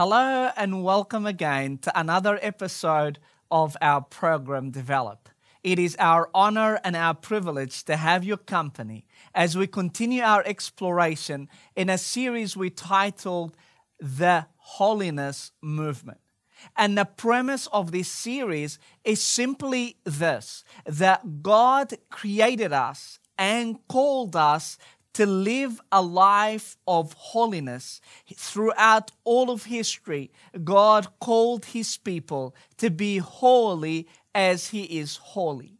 Hello and welcome again to another episode of our program Develop. It is our honor and our privilege to have your company as we continue our exploration in a series we titled The Holiness Movement. And the premise of this series is simply this that God created us and called us to live a life of holiness. Throughout all of history, God called his people to be holy as he is holy.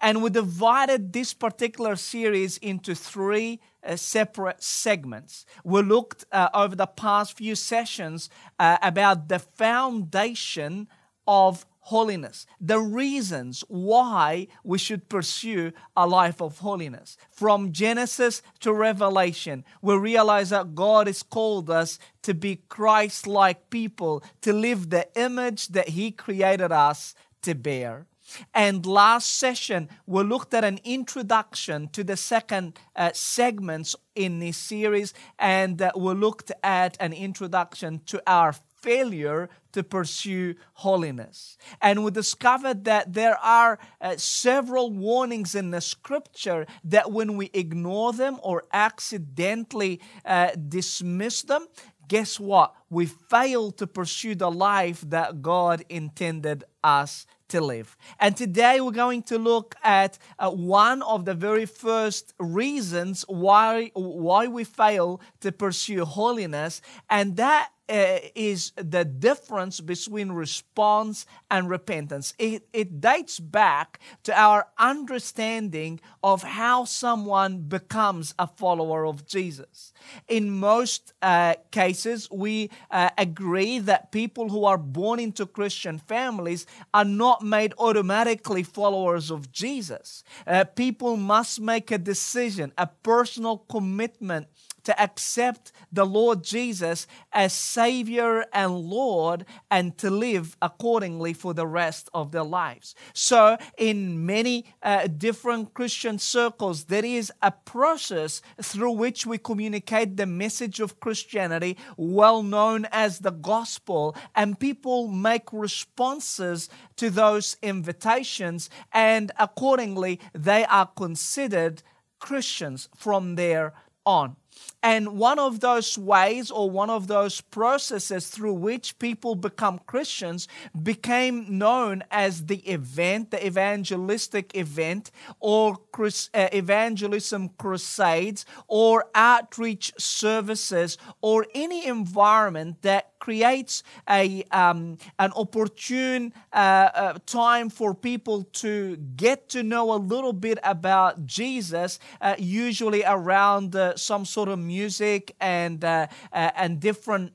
And we divided this particular series into three uh, separate segments. We looked uh, over the past few sessions uh, about the foundation of holiness, the reasons why we should pursue a life of holiness. From Genesis to Revelation, we realize that God has called us to be Christ like people, to live the image that He created us to bear. And last session, we looked at an introduction to the second uh, segments in this series, and uh, we looked at an introduction to our failure to pursue holiness. And we discovered that there are uh, several warnings in the scripture that when we ignore them or accidentally uh, dismiss them, guess what? We fail to pursue the life that God intended us to live. And today we're going to look at uh, one of the very first reasons why why we fail to pursue holiness, and that uh, is the difference between response and repentance. It, it dates back to our understanding of how someone becomes a follower of Jesus. In most uh, cases, we uh, agree that people who are born into Christian families are not made automatically followers of Jesus. Uh, people must make a decision, a personal commitment to accept the Lord Jesus as Savior and Lord and to live accordingly for the rest of their lives. So, in many uh, different Christian circles, there is a process through which we communicate the message of Christianity, well known as the gospel, and people make responses to those invitations, and accordingly, they are considered Christians from there on. And one of those ways or one of those processes through which people become Christians became known as the event, the evangelistic event, or uh, evangelism crusades, or outreach services, or any environment that creates a, um, an opportune uh, uh, time for people to get to know a little bit about Jesus, uh, usually around uh, some sort music and, uh, uh, and different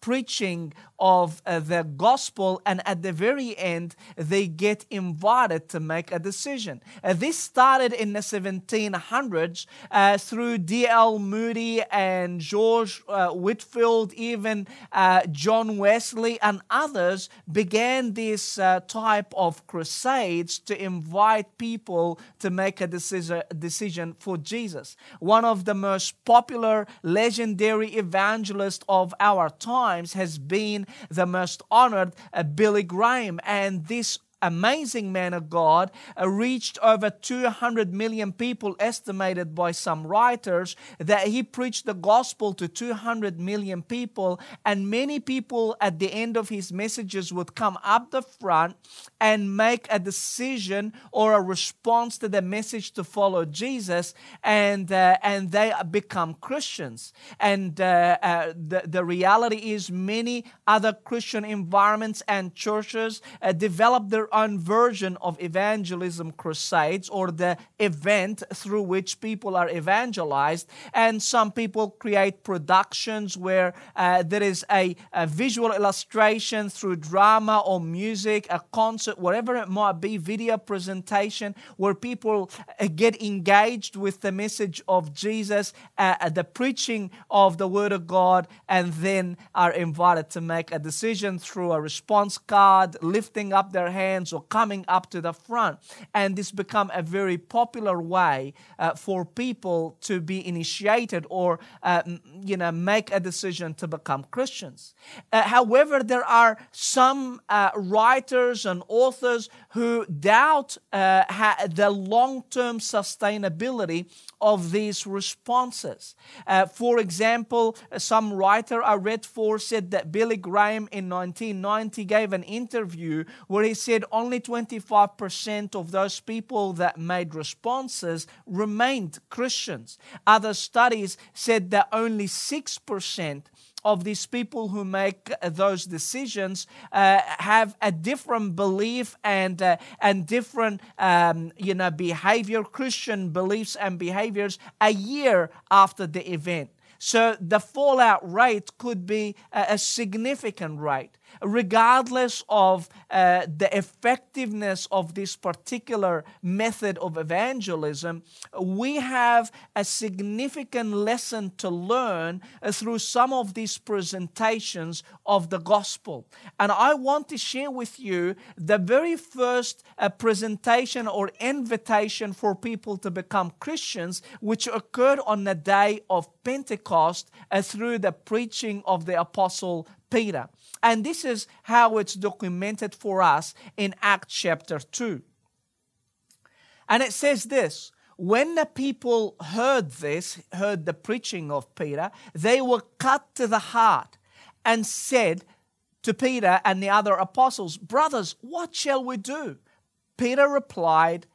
preaching of uh, the gospel, and at the very end, they get invited to make a decision. Uh, this started in the 1700s uh, through D.L. Moody and George uh, Whitefield, even uh, John Wesley, and others began this uh, type of crusades to invite people to make a decision, decision for Jesus. One of the most popular, legendary evangelists of our times has been the most honored uh, Billy Graham. And this amazing man of God, uh, reached over 200 million people, estimated by some writers, that he preached the gospel to 200 million people. And many people at the end of his messages would come up the front and make a decision or a response to the message to follow Jesus, and, uh, and they become Christians. And uh, uh, the, the reality is, many other Christian environments and churches uh, develop their own version of evangelism crusades or the event through which people are evangelized. And some people create productions where uh, there is a, a visual illustration through drama or music, a concert, whatever it might be, video presentation, where people uh, get engaged with the message of Jesus, uh, the preaching of the Word of God, and then are invited to make a decision through a response card, lifting up their hands or coming up to the front. And this become a very popular way uh, for people to be initiated or, uh, you know, make a decision to become Christians. Uh, however, there are some uh, writers and authors who doubt uh, ha- the long-term sustainability of these responses. Uh, for example, some writer I read for said that Billy Graham in 1990 gave an interview where he said only 25% of those people that made responses remained Christians. Other studies said that only 6% of these people who make uh, those decisions uh, have a different belief and uh, and different um, you know behavior, Christian beliefs and behaviors a year after the event. So the fallout rate could be a, a significant rate regardless of uh, the effectiveness of this particular method of evangelism, we have a significant lesson to learn uh, through some of these presentations of the gospel. And I want to share with you the very first uh, presentation or invitation for people to become Christians, which occurred on the day of Pentecost uh, through the preaching of the apostle Peter. And this is how it's documented for us in Acts chapter 2. And it says this when the people heard this, heard the preaching of Peter, they were cut to the heart and said to Peter and the other apostles, Brothers, what shall we do? Peter replied,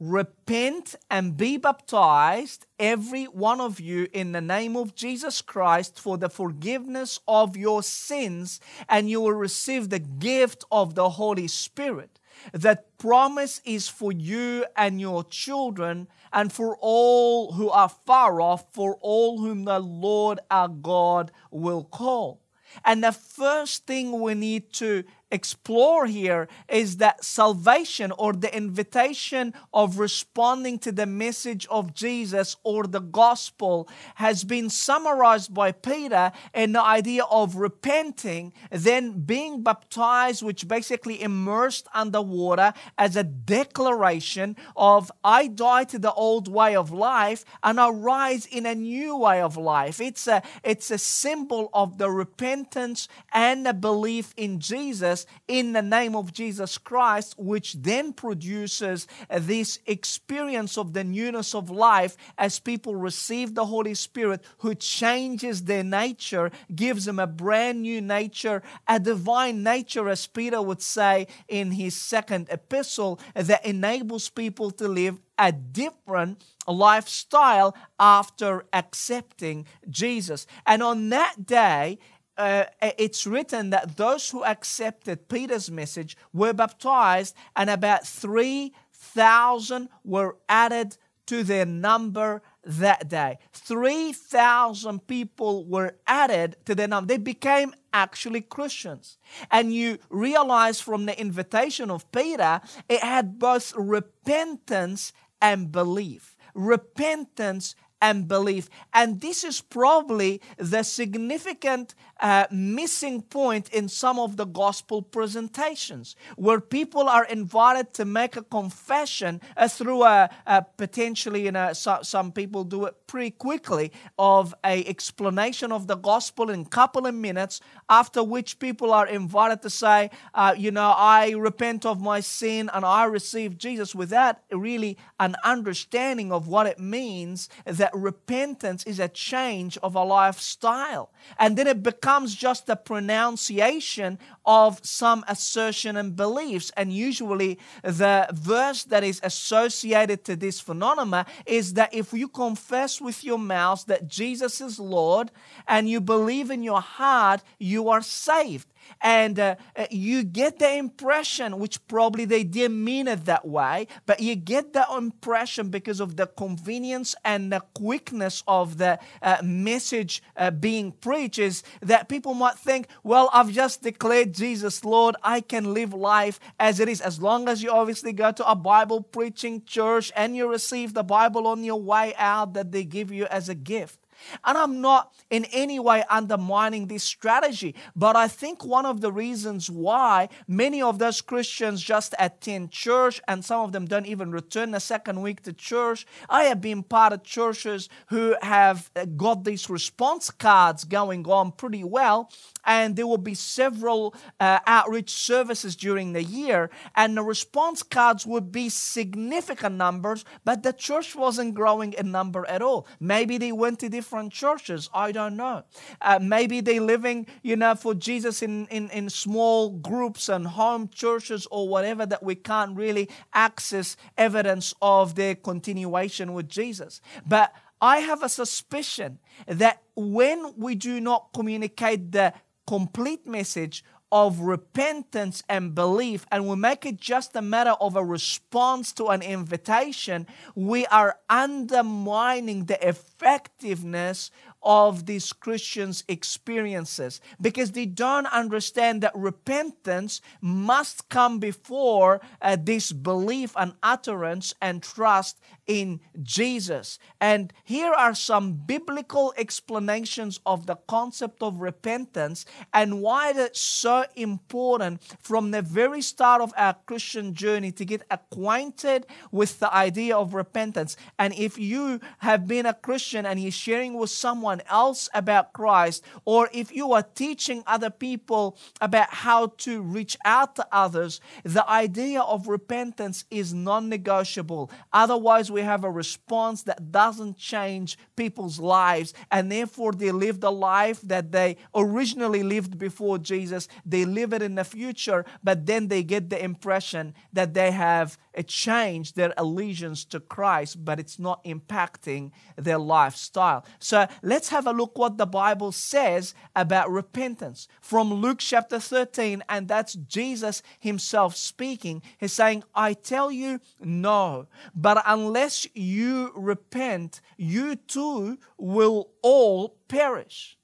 Repent and be baptized, every one of you, in the name of Jesus Christ for the forgiveness of your sins, and you will receive the gift of the Holy Spirit. That promise is for you and your children, and for all who are far off, for all whom the Lord our God will call. And the first thing we need to explore here is that salvation or the invitation of responding to the message of Jesus or the gospel has been summarized by Peter in the idea of repenting, then being baptized, which basically immersed underwater as a declaration of I die to the old way of life and I rise in a new way of life. It's a it's a symbol of the repentance and the belief in Jesus in the name of Jesus Christ, which then produces this experience of the newness of life as people receive the Holy Spirit, who changes their nature, gives them a brand new nature, a divine nature, as Peter would say in his second epistle, that enables people to live a different lifestyle after accepting Jesus. And on that day, uh, it's written that those who accepted Peter's message were baptized, and about 3,000 were added to their number that day. 3,000 people were added to their number. They became actually Christians. And you realize from the invitation of Peter, it had both repentance and belief. Repentance and belief. And this is probably the significant uh, missing point in some of the gospel presentations, where people are invited to make a confession uh, through a, a, potentially, you know, so, some people do it pretty quickly, of a explanation of the gospel in a couple of minutes, after which people are invited to say, uh, you know, I repent of my sin and I receive Jesus without really an understanding of what it means that repentance is a change of a lifestyle. And then it becomes just a pronunciation of some assertion and beliefs. And usually, the verse that is associated to this phenomenon is that if you confess with your mouth that Jesus is Lord and you believe in your heart, you are saved and uh, uh, you get the impression, which probably they didn't mean it that way, but you get the impression because of the convenience and the quickness of the uh, message uh, being preached, is that people might think, well, I've just declared Jesus Lord, I can live life as it is, as long as you obviously go to a Bible preaching church and you receive the Bible on your way out that they give you as a gift. And I'm not in any way undermining this strategy, but I think one of the reasons why many of those Christians just attend church and some of them don't even return the second week to church. I have been part of churches who have got these response cards going on pretty well, and there will be several uh, outreach services during the year, and the response cards would be significant numbers, but the church wasn't growing in number at all. Maybe they went to different churches. I don't know. Uh, maybe they're living, you know, for Jesus in, in, in small groups and home churches or whatever that we can't really access evidence of their continuation with Jesus. But I have a suspicion that when we do not communicate the complete message of repentance and belief, and we make it just a matter of a response to an invitation, we are undermining the effectiveness of these Christians' experiences because they don't understand that repentance must come before uh, this belief and utterance and trust in Jesus. And here are some biblical explanations of the concept of repentance and why it's so important from the very start of our Christian journey to get acquainted with the idea of repentance. And if you have been a Christian and you're sharing with someone else about Christ, or if you are teaching other people about how to reach out to others, the idea of repentance is non negotiable. Otherwise, we have a response that doesn't change people's lives, and therefore they live the life that they originally lived before Jesus. They live it in the future, but then they get the impression that they have changed their allegiance to Christ, but it's not impacting their lifestyle. So let's have a look what the Bible says about repentance from Luke chapter 13, and that's Jesus himself speaking. He's saying, I tell you, no, but unless you repent, you too will all perish.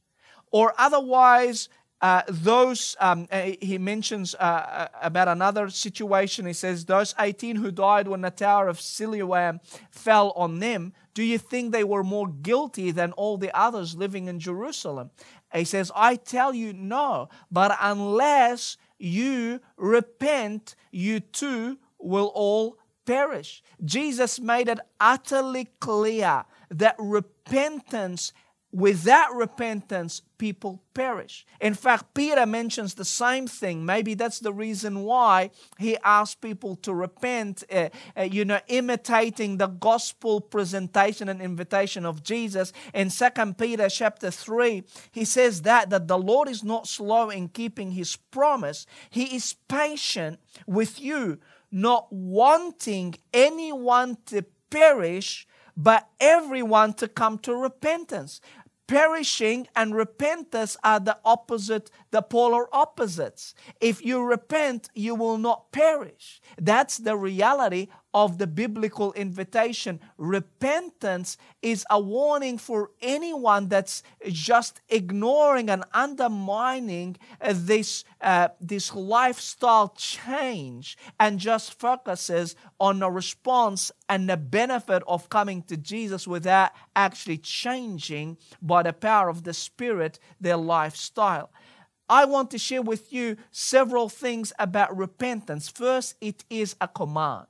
Or otherwise, uh, those, um, uh, he mentions uh, uh, about another situation. He says, Those 18 who died when the Tower of Siloam fell on them, do you think they were more guilty than all the others living in Jerusalem? He says, I tell you, no, but unless you repent, you too will all perish. Jesus made it utterly clear that repentance without repentance, people perish. In fact, Peter mentions the same thing. Maybe that's the reason why he asked people to repent, uh, uh, you know, imitating the gospel presentation and invitation of Jesus. In Second Peter chapter 3, he says that, that the Lord is not slow in keeping his promise. He is patient with you, not wanting anyone to perish, but everyone to come to repentance perishing and repentance are the opposite, the polar opposites. If you repent, you will not perish. That's the reality of the biblical invitation. Repentance is a warning for anyone that's just ignoring and undermining uh, this, uh, this lifestyle change and just focuses on the response and the benefit of coming to Jesus without actually changing by the power of the Spirit their lifestyle. I want to share with you several things about repentance. First, it is a command.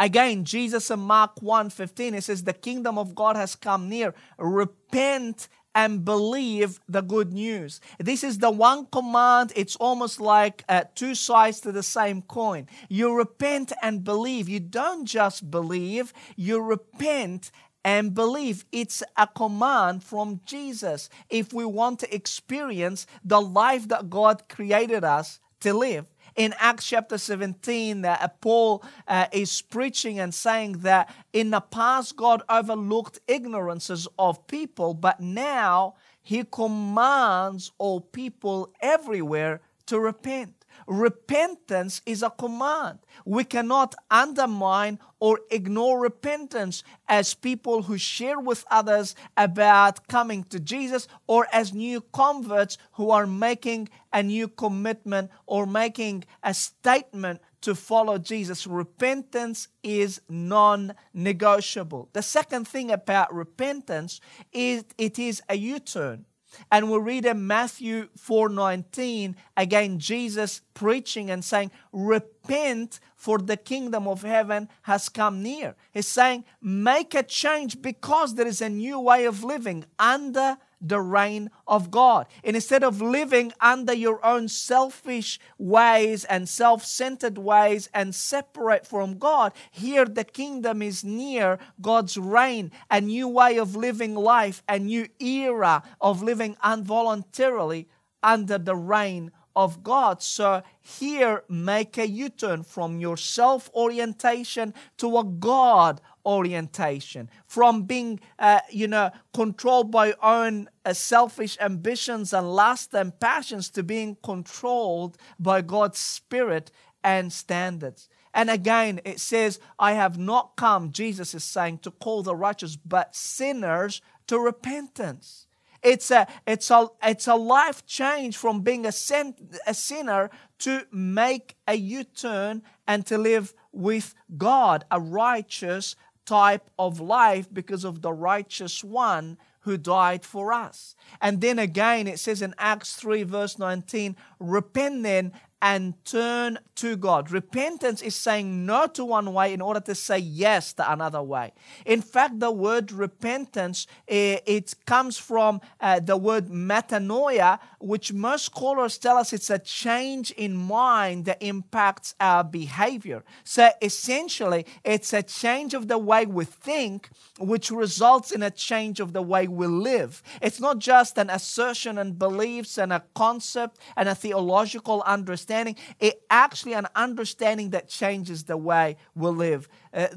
Again, Jesus in Mark 1:15 it says the kingdom of God has come near. Repent and believe the good news. This is the one command. It's almost like uh, two sides to the same coin. You repent and believe. You don't just believe, you repent and believe. It's a command from Jesus if we want to experience the life that God created us to live in Acts chapter 17 that uh, Paul uh, is preaching and saying that in the past God overlooked ignorances of people, but now he commands all people everywhere to repent. Repentance is a command. We cannot undermine or ignore repentance as people who share with others about coming to Jesus or as new converts who are making a new commitment or making a statement to follow Jesus. Repentance is non negotiable. The second thing about repentance is it is a U turn. And we read in Matthew 4:19 again Jesus preaching and saying, "Repent, for the kingdom of heaven has come near." He's saying, "Make a change because there is a new way of living under the reign of God. And instead of living under your own selfish ways and self centered ways and separate from God, here the kingdom is near God's reign, a new way of living life, a new era of living involuntarily under the reign of God. So here, make a U turn from your self orientation to a God orientation, from being, uh, you know, controlled by own uh, selfish ambitions and lusts and passions to being controlled by God's Spirit and standards. And again, it says, I have not come, Jesus is saying, to call the righteous, but sinners to repentance. It's a, it's a, it's a life change from being a, sin, a sinner to make a U turn and to live with God, a righteous type of life because of the righteous one who died for us. And then again, it says in Acts 3, verse 19, repent then and turn to God. Repentance is saying no to one way in order to say yes to another way. In fact, the word repentance eh, it comes from uh, the word metanoia, which most scholars tell us it's a change in mind that impacts our behavior. So essentially, it's a change of the way we think, which results in a change of the way we live. It's not just an assertion and beliefs and a concept and a theological understanding understanding, it actually an understanding that changes the way we live. Uh,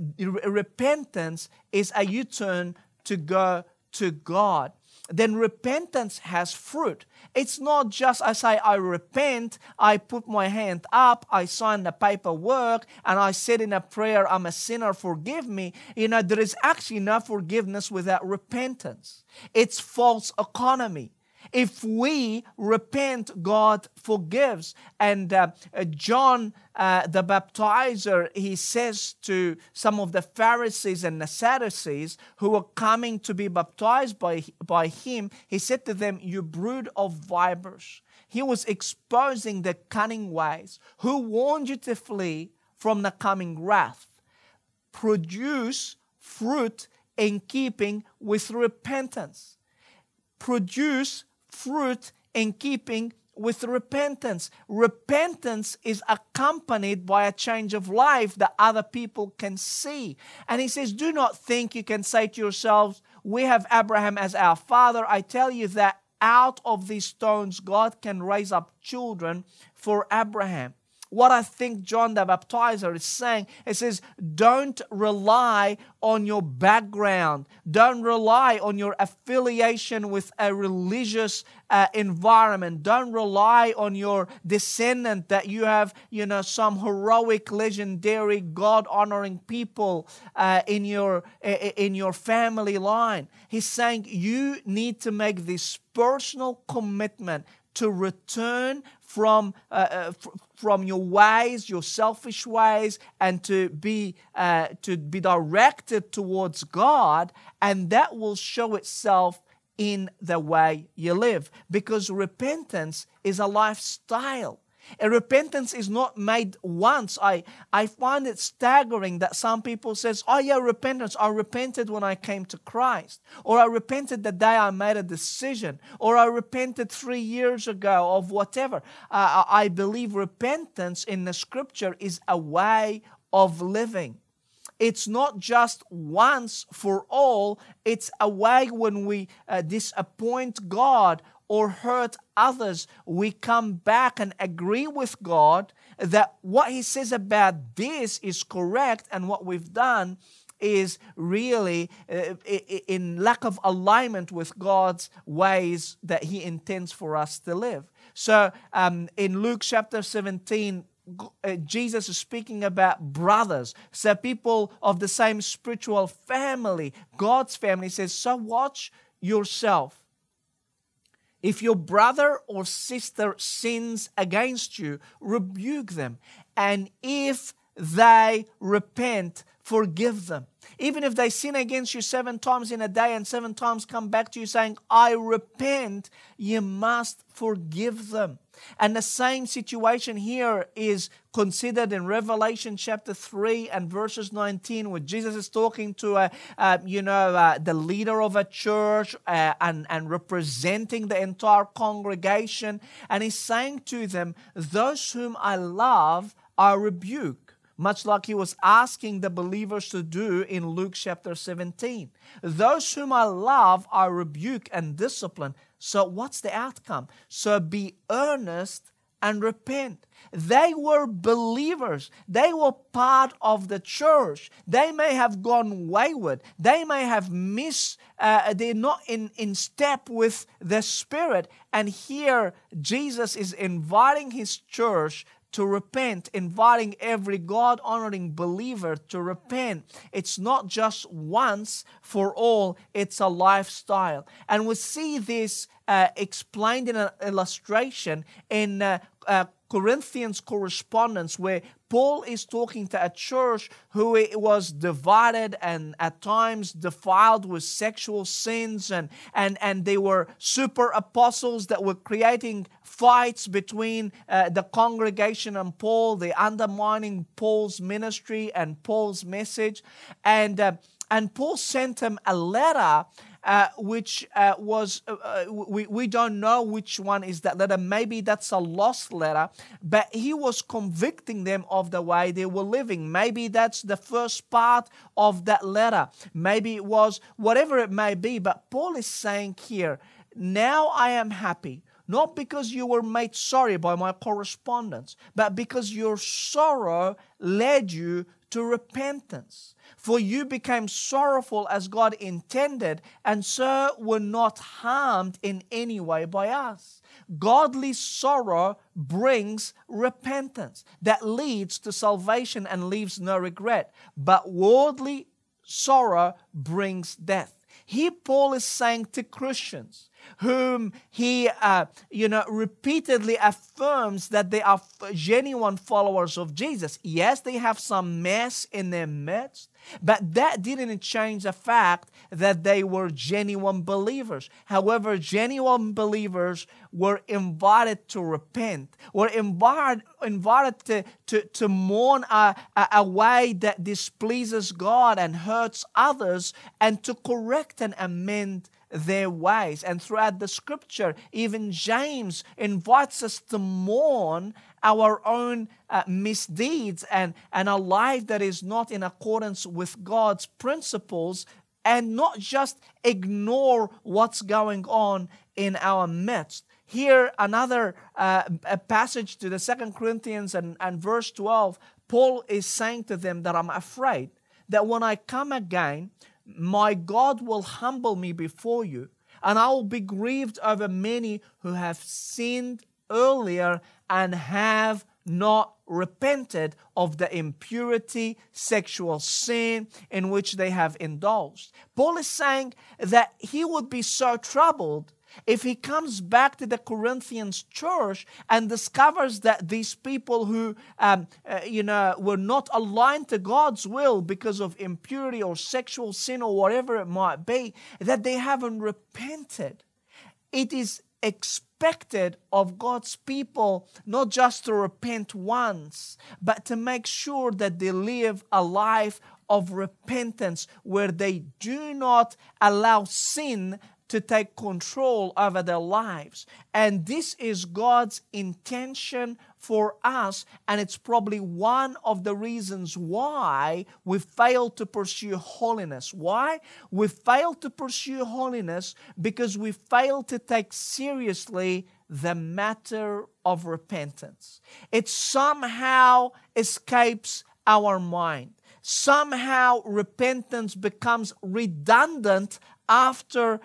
repentance is a U turn to go to God. Then repentance has fruit. It's not just I say I repent, I put my hand up, I sign the paperwork, and I said in a prayer, I'm a sinner, forgive me. You know, there is actually no forgiveness without repentance. It's false economy. If we repent, God forgives. And uh, John uh, the baptizer, he says to some of the Pharisees and the Sadducees who were coming to be baptized by, by him, he said to them, You brood of vipers. He was exposing the cunning ways. Who warned you to flee from the coming wrath? Produce fruit in keeping with repentance. Produce fruit in keeping with repentance. Repentance is accompanied by a change of life that other people can see. And he says, Do not think you can say to yourselves, We have Abraham as our father. I tell you that out of these stones, God can raise up children for Abraham what I think John the Baptizer is saying. It says, don't rely on your background, don't rely on your affiliation with a religious uh, environment, don't rely on your descendant that you have, you know, some heroic, legendary, God honoring people uh, in, your, in your family line. He's saying you need to make this personal commitment to return from, uh, uh, from your ways, your selfish ways, and to be, uh, to be directed towards God, and that will show itself in the way you live because repentance is a lifestyle. A repentance is not made once. I, I find it staggering that some people says, "Oh yeah, repentance. I repented when I came to Christ, or I repented the day I made a decision, or I repented three years ago of whatever." Uh, I believe repentance in the Scripture is a way of living. It's not just once for all. It's a way when we uh, disappoint God or hurt others, we come back and agree with God that what He says about this is correct and what we've done is really uh, in lack of alignment with God's ways that He intends for us to live. So um, in Luke chapter 17, uh, Jesus is speaking about brothers, so people of the same spiritual family, God's family. Says, So watch yourself. If your brother or sister sins against you, rebuke them. And if they repent, forgive them. Even if they sin against you seven times in a day and seven times come back to you saying, I repent, you must forgive them. And the same situation here is considered in Revelation chapter 3 and verses 19, where Jesus is talking to, a, uh, you know, uh, the leader of a church uh, and, and representing the entire congregation. And he's saying to them, Those whom I love, I rebuke much like he was asking the believers to do in Luke chapter 17. Those whom I love, I rebuke and discipline. So, what's the outcome? So, be earnest and repent. They were believers. They were part of the church. They may have gone wayward. They may have missed, uh, they're not in, in step with the Spirit. And here, Jesus is inviting his church to repent, inviting every God honoring believer to repent. It's not just once for all, it's a lifestyle. And we see this uh, explained in an illustration in uh, uh, Corinthians correspondence where Paul is talking to a church who was divided and at times defiled with sexual sins, and, and, and they were super apostles that were creating fights between uh, the congregation and Paul, they undermining Paul's ministry and Paul's message. And, uh, and Paul sent them a letter uh, which uh, was, uh, uh, we, we don't know which one is that letter. Maybe that's a lost letter, but he was convicting them of the way they were living. Maybe that's the first part of that letter. Maybe it was whatever it may be, but Paul is saying here, now I am happy not because you were made sorry by my correspondence, but because your sorrow led you to repentance. For you became sorrowful as God intended, and so were not harmed in any way by us. Godly sorrow brings repentance that leads to salvation and leaves no regret, but worldly sorrow brings death. Here, Paul is saying to Christians, whom he, uh, you know, repeatedly affirms that they are genuine followers of Jesus. Yes, they have some mess in their midst, but that didn't change the fact that they were genuine believers. However, genuine believers were invited to repent, were invited, invited to, to, to mourn a, a, a way that displeases God and hurts others, and to correct and amend their ways. And throughout the scripture, even James invites us to mourn our own uh, misdeeds and, and a life that is not in accordance with God's principles and not just ignore what's going on in our midst. Here, another uh, a passage to the Second Corinthians and, and verse 12, Paul is saying to them that I'm afraid that when I come again, my God will humble me before you, and I will be grieved over many who have sinned earlier and have not repented of the impurity, sexual sin in which they have indulged. Paul is saying that he would be so troubled if he comes back to the Corinthians church and discovers that these people who, um, uh, you know, were not aligned to God's will because of impurity or sexual sin or whatever it might be, that they haven't repented. It is expected of God's people not just to repent once, but to make sure that they live a life of repentance where they do not allow sin to take control over their lives. And this is God's intention for us. And it's probably one of the reasons why we fail to pursue holiness. Why? We fail to pursue holiness because we fail to take seriously the matter of repentance. It somehow escapes our mind. Somehow repentance becomes redundant after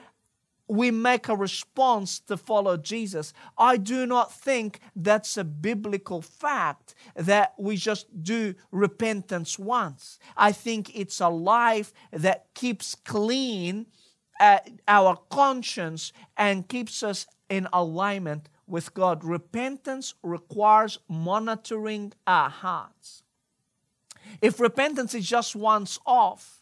we make a response to follow Jesus. I do not think that's a biblical fact that we just do repentance once. I think it's a life that keeps clean uh, our conscience and keeps us in alignment with God. Repentance requires monitoring our hearts. If repentance is just once off,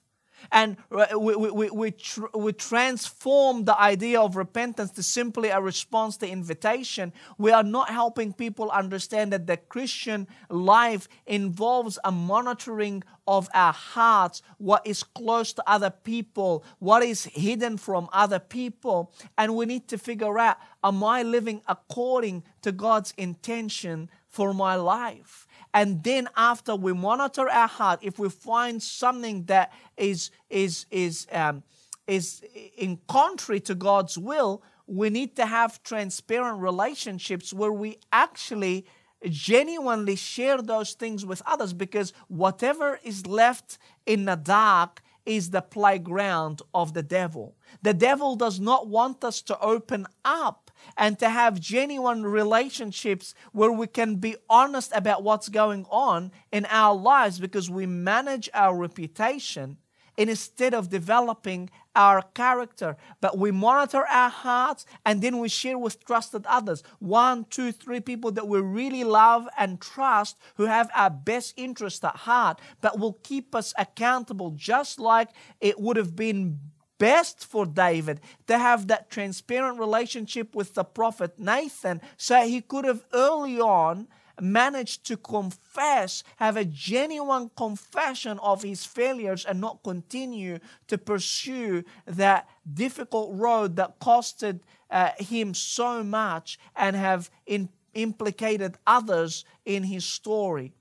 and we, we, we, tr- we transform the idea of repentance to simply a response to invitation. We are not helping people understand that the Christian life involves a monitoring of our hearts, what is close to other people, what is hidden from other people. And we need to figure out am I living according to God's intention for my life? and then after we monitor our heart if we find something that is is is um, is in contrary to god's will we need to have transparent relationships where we actually genuinely share those things with others because whatever is left in the dark is the playground of the devil the devil does not want us to open up and to have genuine relationships where we can be honest about what's going on in our lives because we manage our reputation instead of developing our character. But we monitor our hearts and then we share with trusted others. One, two, three people that we really love and trust who have our best interest at heart, but will keep us accountable just like it would have been best for David to have that transparent relationship with the prophet Nathan so he could have early on managed to confess, have a genuine confession of his failures and not continue to pursue that difficult road that costed uh, him so much and have in, implicated others in his story.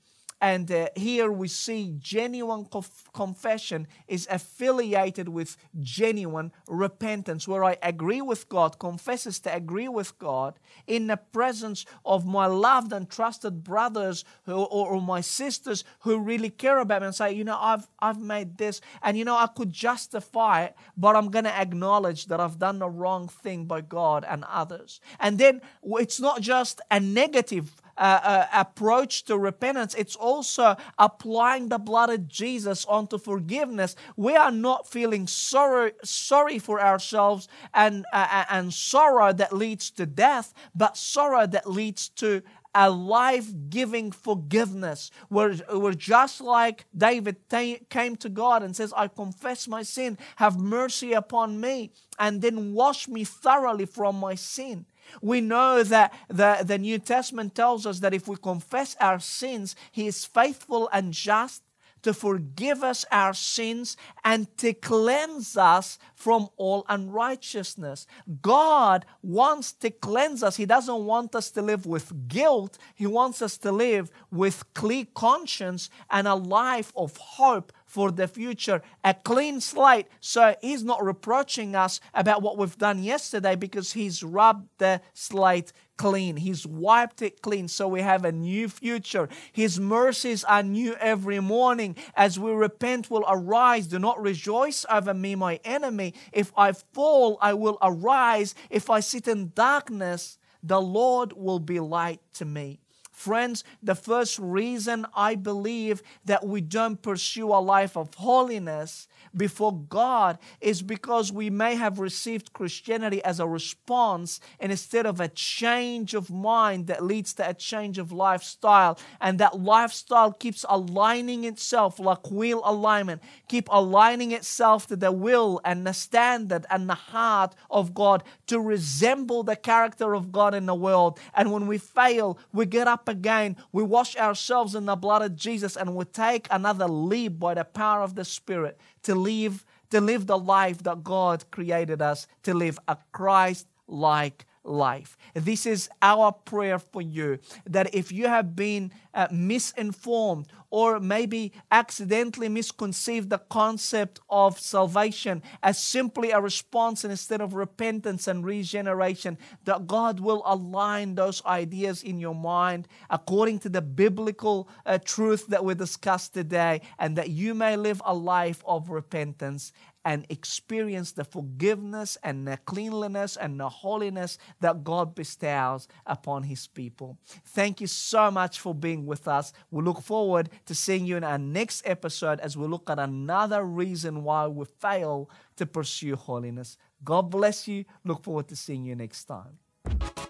And uh, here we see genuine conf- confession is affiliated with genuine repentance, where I agree with God, confesses to agree with God in the presence of my loved and trusted brothers who, or, or my sisters who really care about me and say, you know, I've, I've made this, and you know, I could justify it, but I'm going to acknowledge that I've done the wrong thing by God and others. And then it's not just a negative uh, uh, approach to repentance, it's also applying the blood of Jesus onto forgiveness. We are not feeling sorry, sorry for ourselves and, uh, uh and sorrow that leads to death, but sorrow that leads to a life giving forgiveness. We're, we're just like David t- came to God and says, I confess my sin, have mercy upon me, and then wash me thoroughly from my sin. We know that the, the New Testament tells us that if we confess our sins, He is faithful and just to forgive us our sins and to cleanse us from all unrighteousness. God wants to cleanse us. He doesn't want us to live with guilt. He wants us to live with clear conscience and a life of hope for the future, a clean slate. So he's not reproaching us about what we've done yesterday because he's rubbed the slate clean. He's wiped it clean so we have a new future. His mercies are new every morning. As we repent, will arise. Do not rejoice over me, my enemy. If I fall, I will arise. If I sit in darkness, the Lord will be light to me. Friends, the first reason I believe that we don't pursue a life of holiness before God is because we may have received Christianity as a response instead of a change of mind that leads to a change of lifestyle. And that lifestyle keeps aligning itself like wheel alignment, keep aligning itself to the will and the standard and the heart of God to resemble the character of God in the world. And when we fail, we get again, we wash ourselves in the blood of Jesus, and we take another leap by the power of the Spirit to live to live the life that God created us to live a Christ like life. This is our prayer for you that if you have been uh, misinformed or maybe accidentally misconceived the concept of salvation as simply a response instead of repentance and regeneration, that God will align those ideas in your mind according to the biblical uh, truth that we discussed today, and that you may live a life of repentance and experience the forgiveness and the cleanliness and the holiness that God bestows upon His people. Thank you so much for being with us. We look forward to seeing you in our next episode as we look at another reason why we fail to pursue holiness. God bless you. Look forward to seeing you next time.